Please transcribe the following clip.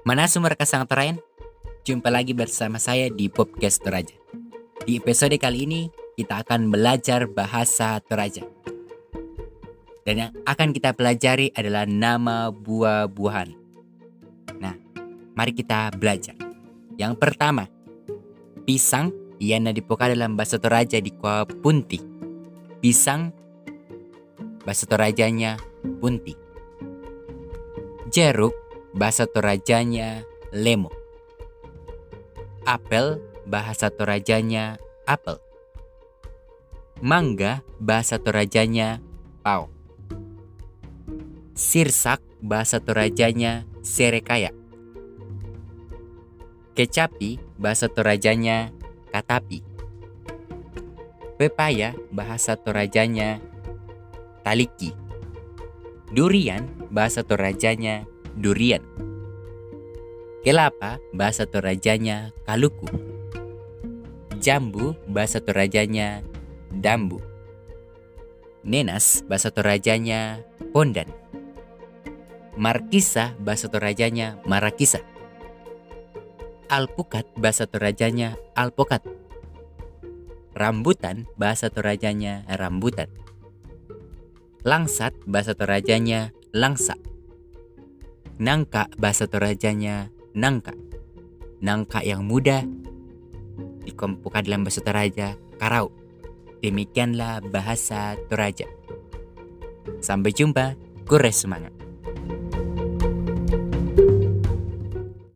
Mana sumber kasang terain? Jumpa lagi bersama saya di Podcast Toraja. Di episode kali ini, kita akan belajar bahasa Toraja. Dan yang akan kita pelajari adalah nama buah-buahan. Nah, mari kita belajar. Yang pertama, pisang yang dipoka dalam bahasa Toraja di kuah punti. Pisang, bahasa Torajanya punti. Jeruk, bahasa Torajanya lemo. Apel, bahasa Torajanya apel. Mangga, bahasa Torajanya pau. Sirsak, bahasa Torajanya serekaya. Kecapi, bahasa Torajanya katapi. Pepaya, bahasa Torajanya taliki. Durian, bahasa Torajanya durian. Kelapa, bahasa Torajanya kaluku. Jambu, bahasa Torajanya dambu. Nenas, bahasa Torajanya pondan. Markisa, bahasa Torajanya marakisa. Alpukat, bahasa Torajanya alpokat. Rambutan, bahasa Torajanya rambutan. Langsat, bahasa Torajanya langsa. Nangka, bahasa Torajanya nangka. Nangka yang muda dikompukan dalam bahasa Toraja karau. Demikianlah bahasa Toraja. Sampai jumpa, kures semangat.